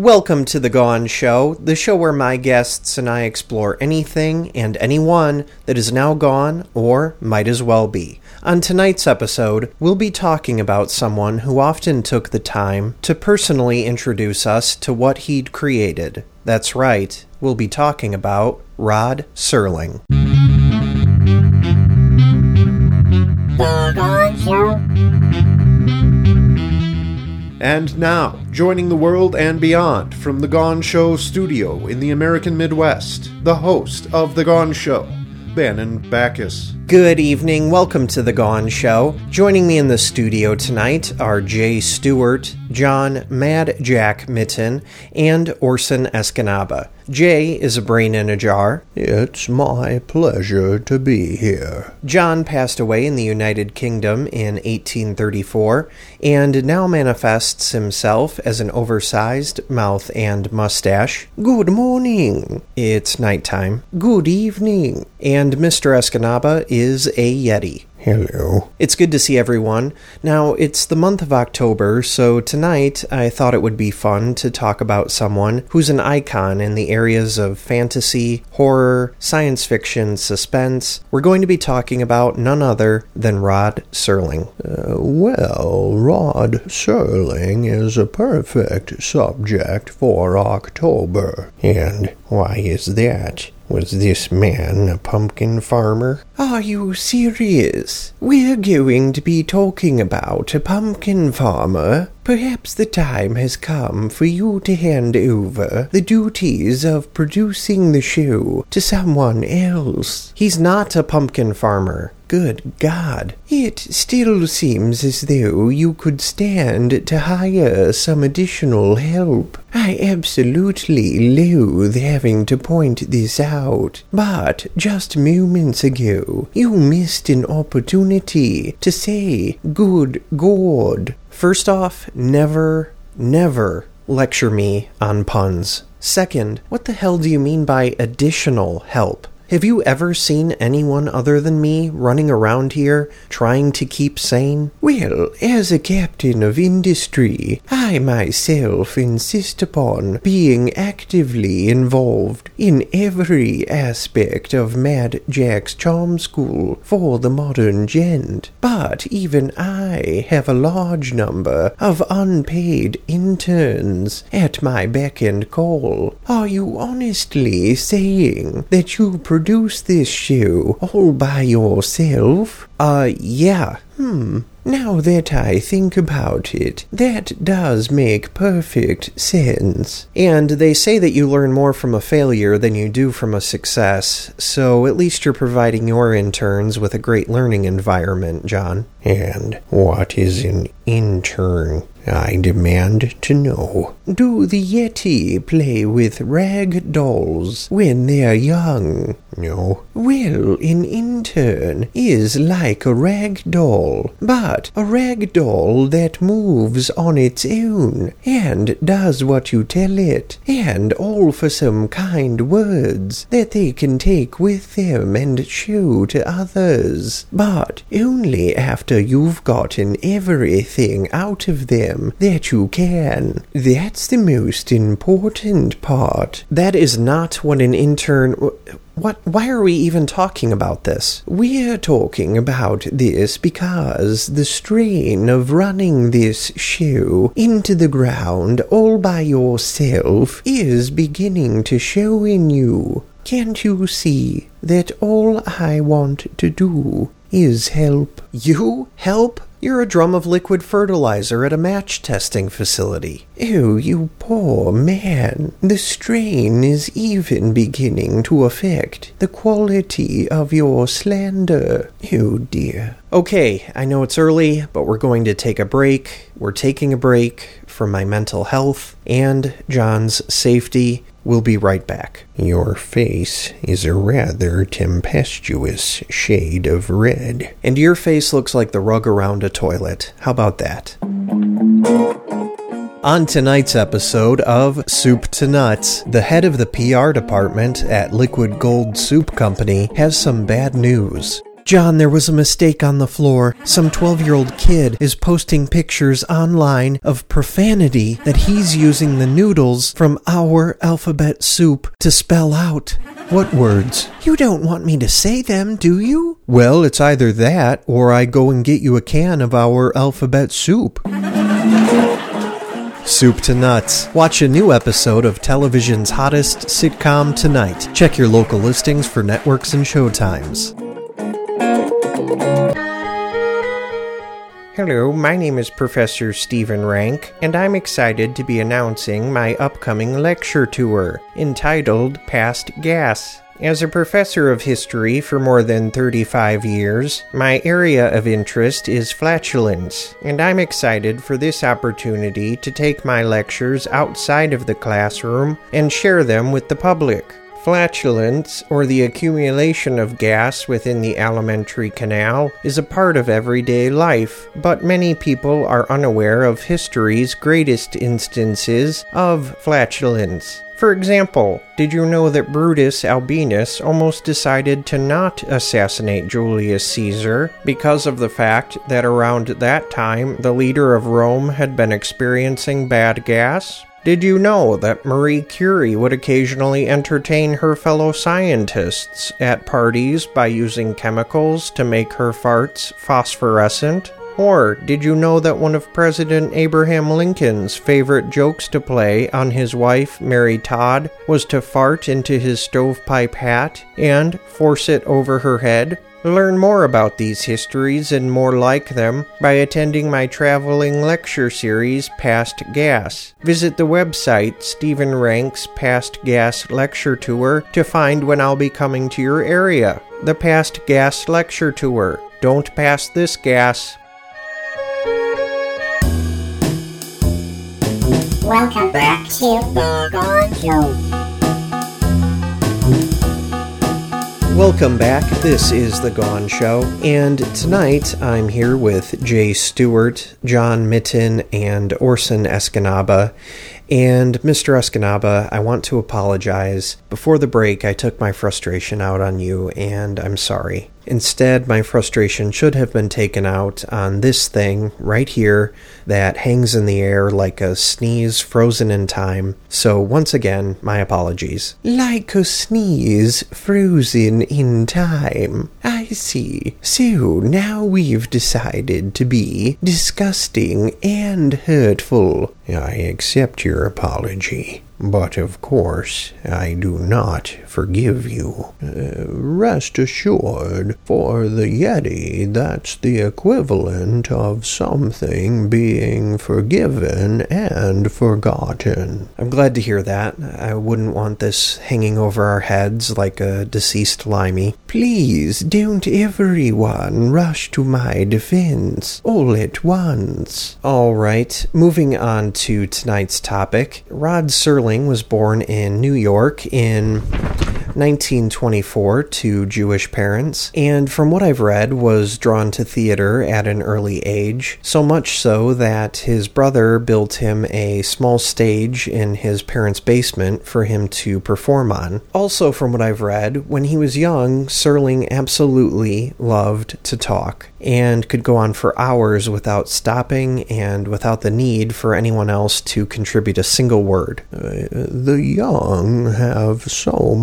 Welcome to The Gone Show, the show where my guests and I explore anything and anyone that is now gone or might as well be. On tonight's episode, we'll be talking about someone who often took the time to personally introduce us to what he'd created. That's right, we'll be talking about Rod Serling. And now, joining the world and beyond from The Gone Show studio in the American Midwest, the host of The Gone Show, Bannon Backus. Good evening. Welcome to The Gone Show. Joining me in the studio tonight are Jay Stewart, John Mad Jack Mitten, and Orson Escanaba. Jay is a brain in a jar. It's my pleasure to be here. John passed away in the United Kingdom in 1834 and now manifests himself as an oversized mouth and mustache. Good morning. It's nighttime. Good evening. And Mr. Escanaba is a Yeti. Hello. It's good to see everyone. Now, it's the month of October, so tonight I thought it would be fun to talk about someone who's an icon in the areas of fantasy, horror, science fiction, suspense. We're going to be talking about none other than Rod Serling. Uh, well, Rod Serling is a perfect subject for October. And why is that? Was this man a pumpkin farmer? Are you serious? We're going to be talking about a pumpkin farmer? Perhaps the time has come for you to hand over the duties of producing the show to someone else. He's not a pumpkin farmer. Good God. It still seems as though you could stand to hire some additional help. I absolutely loathe having to point this out, but just moments ago you missed an opportunity to say good God. First off, never, never lecture me on puns. Second, what the hell do you mean by additional help? Have you ever seen anyone other than me running around here trying to keep sane? Well, as a captain of industry, I myself insist upon being actively involved in every aspect of Mad Jack's charm school for the modern gent. But even I have a large number of unpaid interns at my beck and call. Are you honestly saying that you produce this show all by yourself? Uh, yeah. Hmm. Now that I think about it, that does make perfect sense. And they say that you learn more from a failure than you do from a success, so at least you're providing your interns with a great learning environment, John. And what is an intern? I demand to know. Do the Yeti play with rag dolls when they're young? No. Well, an intern is like a rag doll, but a rag doll that moves on its own and does what you tell it, and all for some kind words that they can take with them and show to others, but only after you've gotten everything out of them that you can. That's the most important part. That is not what an intern. What? Why are we even talking about this? We're talking about this because the strain of running this show into the ground all by yourself is beginning to show in you. Can't you see that all I want to do is help? You help? You're a drum of liquid fertilizer at a match testing facility. Oh, you poor man. The strain is even beginning to affect the quality of your slander. Oh dear. Okay, I know it's early, but we're going to take a break. We're taking a break for my mental health and John's safety. We'll be right back. Your face is a rather tempestuous shade of red. And your face looks like the rug around a toilet. How about that? On tonight's episode of Soup to Nuts, the head of the PR department at Liquid Gold Soup Company has some bad news. John, there was a mistake on the floor. Some 12 year old kid is posting pictures online of profanity that he's using the noodles from our alphabet soup to spell out. What words? You don't want me to say them, do you? Well, it's either that or I go and get you a can of our alphabet soup. Soup to Nuts. Watch a new episode of television's hottest sitcom tonight. Check your local listings for networks and showtimes. Hello, my name is Professor Stephen Rank, and I'm excited to be announcing my upcoming lecture tour entitled Past Gas. As a professor of history for more than 35 years, my area of interest is flatulence, and I'm excited for this opportunity to take my lectures outside of the classroom and share them with the public. Flatulence, or the accumulation of gas within the alimentary canal, is a part of everyday life, but many people are unaware of history's greatest instances of flatulence. For example, did you know that Brutus Albinus almost decided to not assassinate Julius Caesar because of the fact that around that time the leader of Rome had been experiencing bad gas? Did you know that Marie Curie would occasionally entertain her fellow scientists at parties by using chemicals to make her farts phosphorescent? Or did you know that one of President Abraham Lincoln's favorite jokes to play on his wife, Mary Todd, was to fart into his stovepipe hat and force it over her head? Learn more about these histories and more like them by attending my traveling lecture series, Past Gas. Visit the website Stephen Rank's Past Gas Lecture Tour to find when I'll be coming to your area. The Past Gas Lecture Tour. Don't pass this gas. Welcome back to The Show. Welcome back. This is The Gone Show, and tonight I'm here with Jay Stewart, John Mitten, and Orson Escanaba. And Mr. Escanaba, I want to apologize. Before the break, I took my frustration out on you, and I'm sorry. Instead, my frustration should have been taken out on this thing right here that hangs in the air like a sneeze frozen in time. So, once again, my apologies. Like a sneeze frozen in time. I see. So, now we've decided to be disgusting and hurtful. I accept your apology. But of course, I do not forgive you. Uh, rest assured, for the Yeti, that's the equivalent of something being forgiven and forgotten. I'm glad to hear that. I wouldn't want this hanging over our heads like a deceased limey. Please don't everyone rush to my defense all at once. All right, moving on to tonight's topic. Rod Serling was born in New York in 1924 to Jewish parents, and from what I've read, was drawn to theater at an early age, so much so that his brother built him a small stage in his parents' basement for him to perform on. Also, from what I've read, when he was young, Serling absolutely loved to talk and could go on for hours without stopping and without the need for anyone else to contribute a single word. Uh, the young have so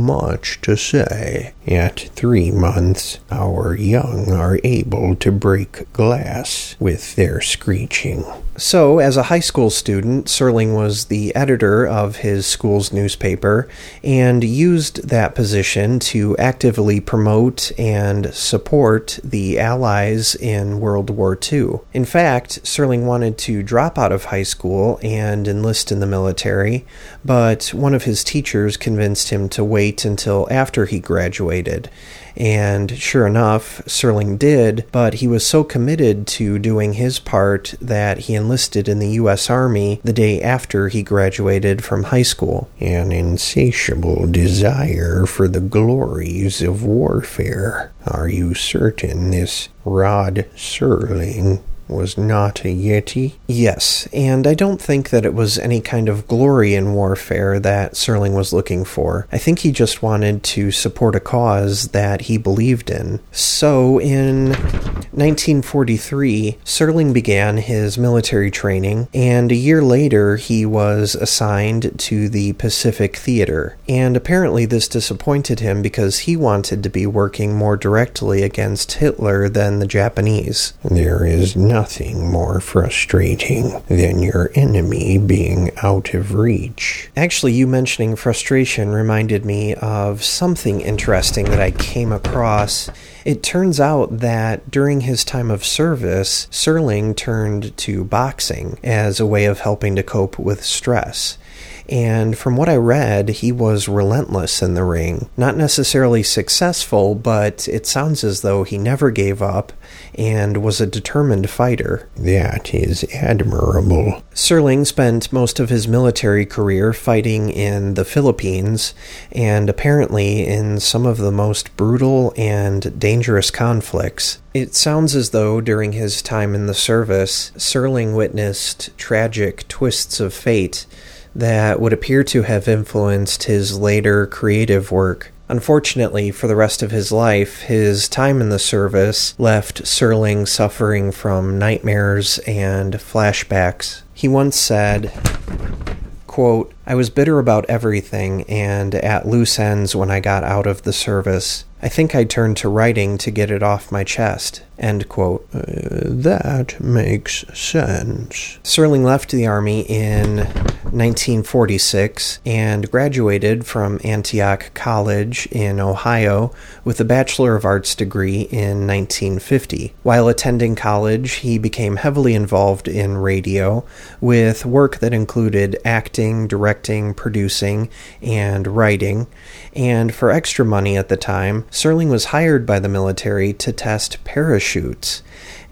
much to say. At three months, our young are able to break glass with their screeching. So, as a high school student, Serling was the editor of his school's newspaper and used that position to actively promote and support the Allies in World War II. In fact, Serling wanted to drop out of high school and enlist in the military, but one of his teachers convinced him to wait until after he graduated. And sure enough, Serling did, but he was so committed to doing his part that he enlisted in the U.S. Army the day after he graduated from high school. An insatiable desire for the glories of warfare. Are you certain this Rod Serling was not a Yeti? Yes, and I don't think that it was any kind of glory in warfare that Serling was looking for. I think he just wanted to support a cause that he believed in. So, in 1943, Serling began his military training, and a year later, he was assigned to the Pacific Theater. And apparently, this disappointed him because he wanted to be working more directly against Hitler than the Japanese. There is nothing more frustrating than your enemy being out of reach. Actually, you mentioning frustration reminded me of something interesting that I came across. It turns out that during his time of service, Serling turned to boxing as a way of helping to cope with stress. And from what I read, he was relentless in the ring. Not necessarily successful, but it sounds as though he never gave up and was a determined fighter. That is admirable. Serling spent most of his military career fighting in the Philippines and apparently in some of the most brutal and dangerous conflicts. It sounds as though during his time in the service, Serling witnessed tragic twists of fate that would appear to have influenced his later creative work. Unfortunately, for the rest of his life, his time in the service left Serling suffering from nightmares and flashbacks. He once said, quote, I was bitter about everything and at loose ends when I got out of the service. I think I turned to writing to get it off my chest. End quote. Uh, that makes sense. Serling left the Army in 1946 and graduated from Antioch College in Ohio with a Bachelor of Arts degree in 1950. While attending college, he became heavily involved in radio with work that included acting, directing, producing, and writing. And for extra money at the time, Serling was hired by the military to test parachutes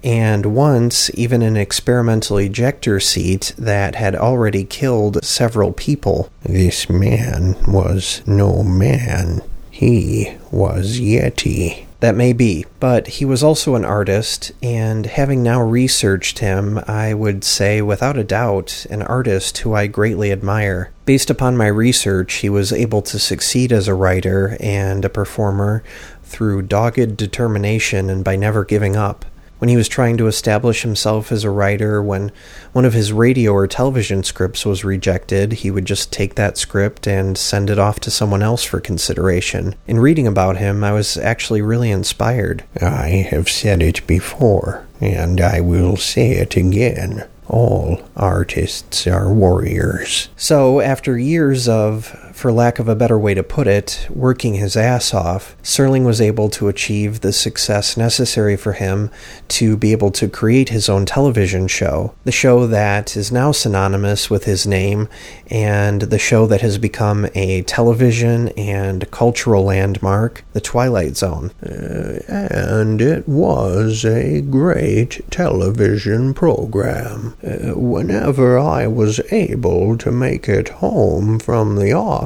and once even an experimental ejector seat that had already killed several people. This man was no man. He was Yeti. That may be, but he was also an artist, and having now researched him, I would say without a doubt an artist who I greatly admire. Based upon my research, he was able to succeed as a writer and a performer through dogged determination and by never giving up. When he was trying to establish himself as a writer, when one of his radio or television scripts was rejected, he would just take that script and send it off to someone else for consideration. In reading about him, I was actually really inspired. I have said it before, and I will say it again. All artists are warriors. So, after years of, for lack of a better way to put it, working his ass off, Serling was able to achieve the success necessary for him to be able to create his own television show. The show that is now synonymous with his name, and the show that has become a television and cultural landmark, The Twilight Zone. Uh, and it was a great television program. Uh, whenever I was able to make it home from the office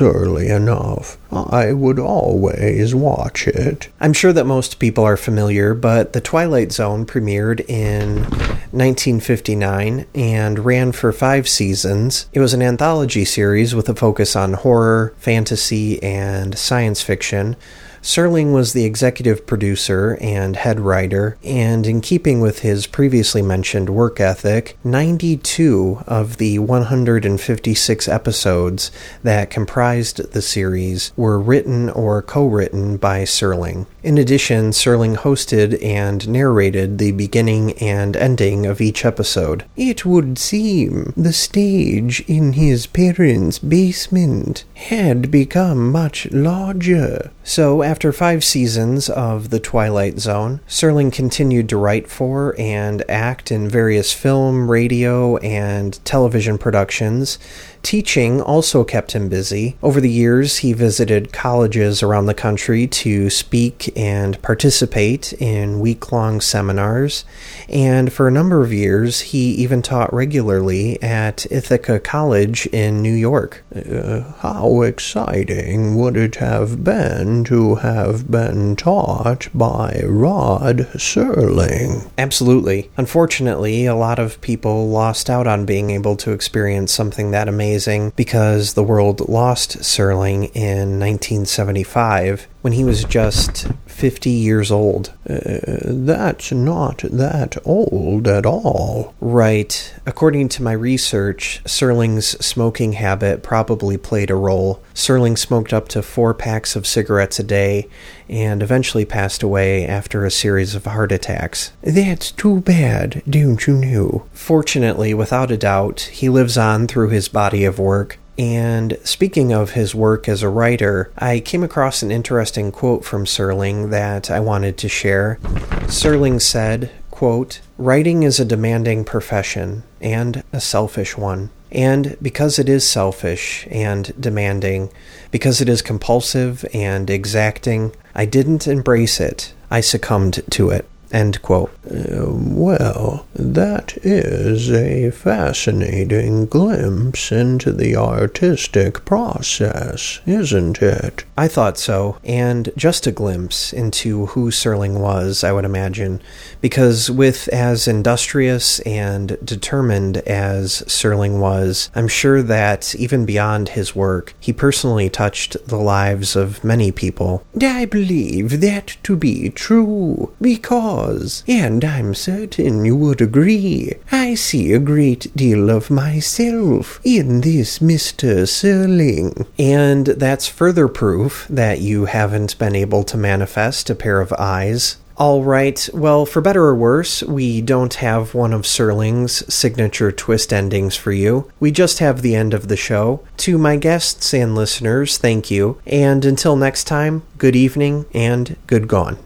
early enough, I would always watch it. I'm sure that most people are familiar, but The Twilight Zone premiered in 1959 and ran for five seasons. It was an anthology series with a focus on horror, fantasy, and science fiction. Serling was the executive producer and head writer, and in keeping with his previously mentioned work ethic, 92 of the 156 episodes that comprised the series were written or co written by Serling. In addition, Serling hosted and narrated the beginning and ending of each episode. It would seem the stage in his parents' basement had become much larger. So, after five seasons of The Twilight Zone, Serling continued to write for and act in various film, radio, and television productions, Teaching also kept him busy. Over the years, he visited colleges around the country to speak and participate in week long seminars, and for a number of years, he even taught regularly at Ithaca College in New York. Uh, how exciting would it have been to have been taught by Rod Serling? Absolutely. Unfortunately, a lot of people lost out on being able to experience something that amazing because the world lost Serling in 1975 when he was just 50 years old. Uh, that's not that old at all. Right. According to my research, Serling's smoking habit probably played a role. Serling smoked up to four packs of cigarettes a day and eventually passed away after a series of heart attacks. That's too bad, don't you know? Fortunately, without a doubt, he lives on through his body of work and speaking of his work as a writer, I came across an interesting quote from Serling that I wanted to share. Serling said, quote, Writing is a demanding profession and a selfish one. And because it is selfish and demanding, because it is compulsive and exacting, I didn't embrace it. I succumbed to it. End quote. Uh, well, that is a fascinating glimpse into the artistic process, isn't it? I thought so, and just a glimpse into who Serling was, I would imagine, because with as industrious and determined as Serling was, I'm sure that even beyond his work, he personally touched the lives of many people. I believe that to be true, because and I'm certain you would agree, I see a great deal of myself in this Mr. Serling. And that's further proof that you haven't been able to manifest a pair of eyes all right, well, for better or worse, we don't have one of Serling's signature twist endings for you. We just have the end of the show. To my guests and listeners, thank you. And until next time, good evening and good gone.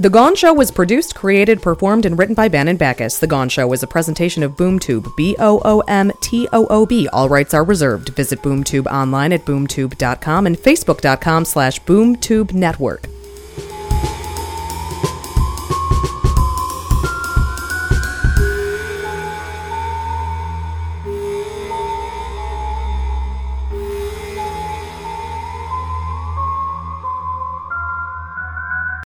The Gone Show was produced, created, performed, and written by Bannon Backus. The Gone Show is a presentation of BoomToob, B O O M T O O B. All rights are reserved. Visit BoomToob online at boomtoob.com and facebook.com slash boomtoob network.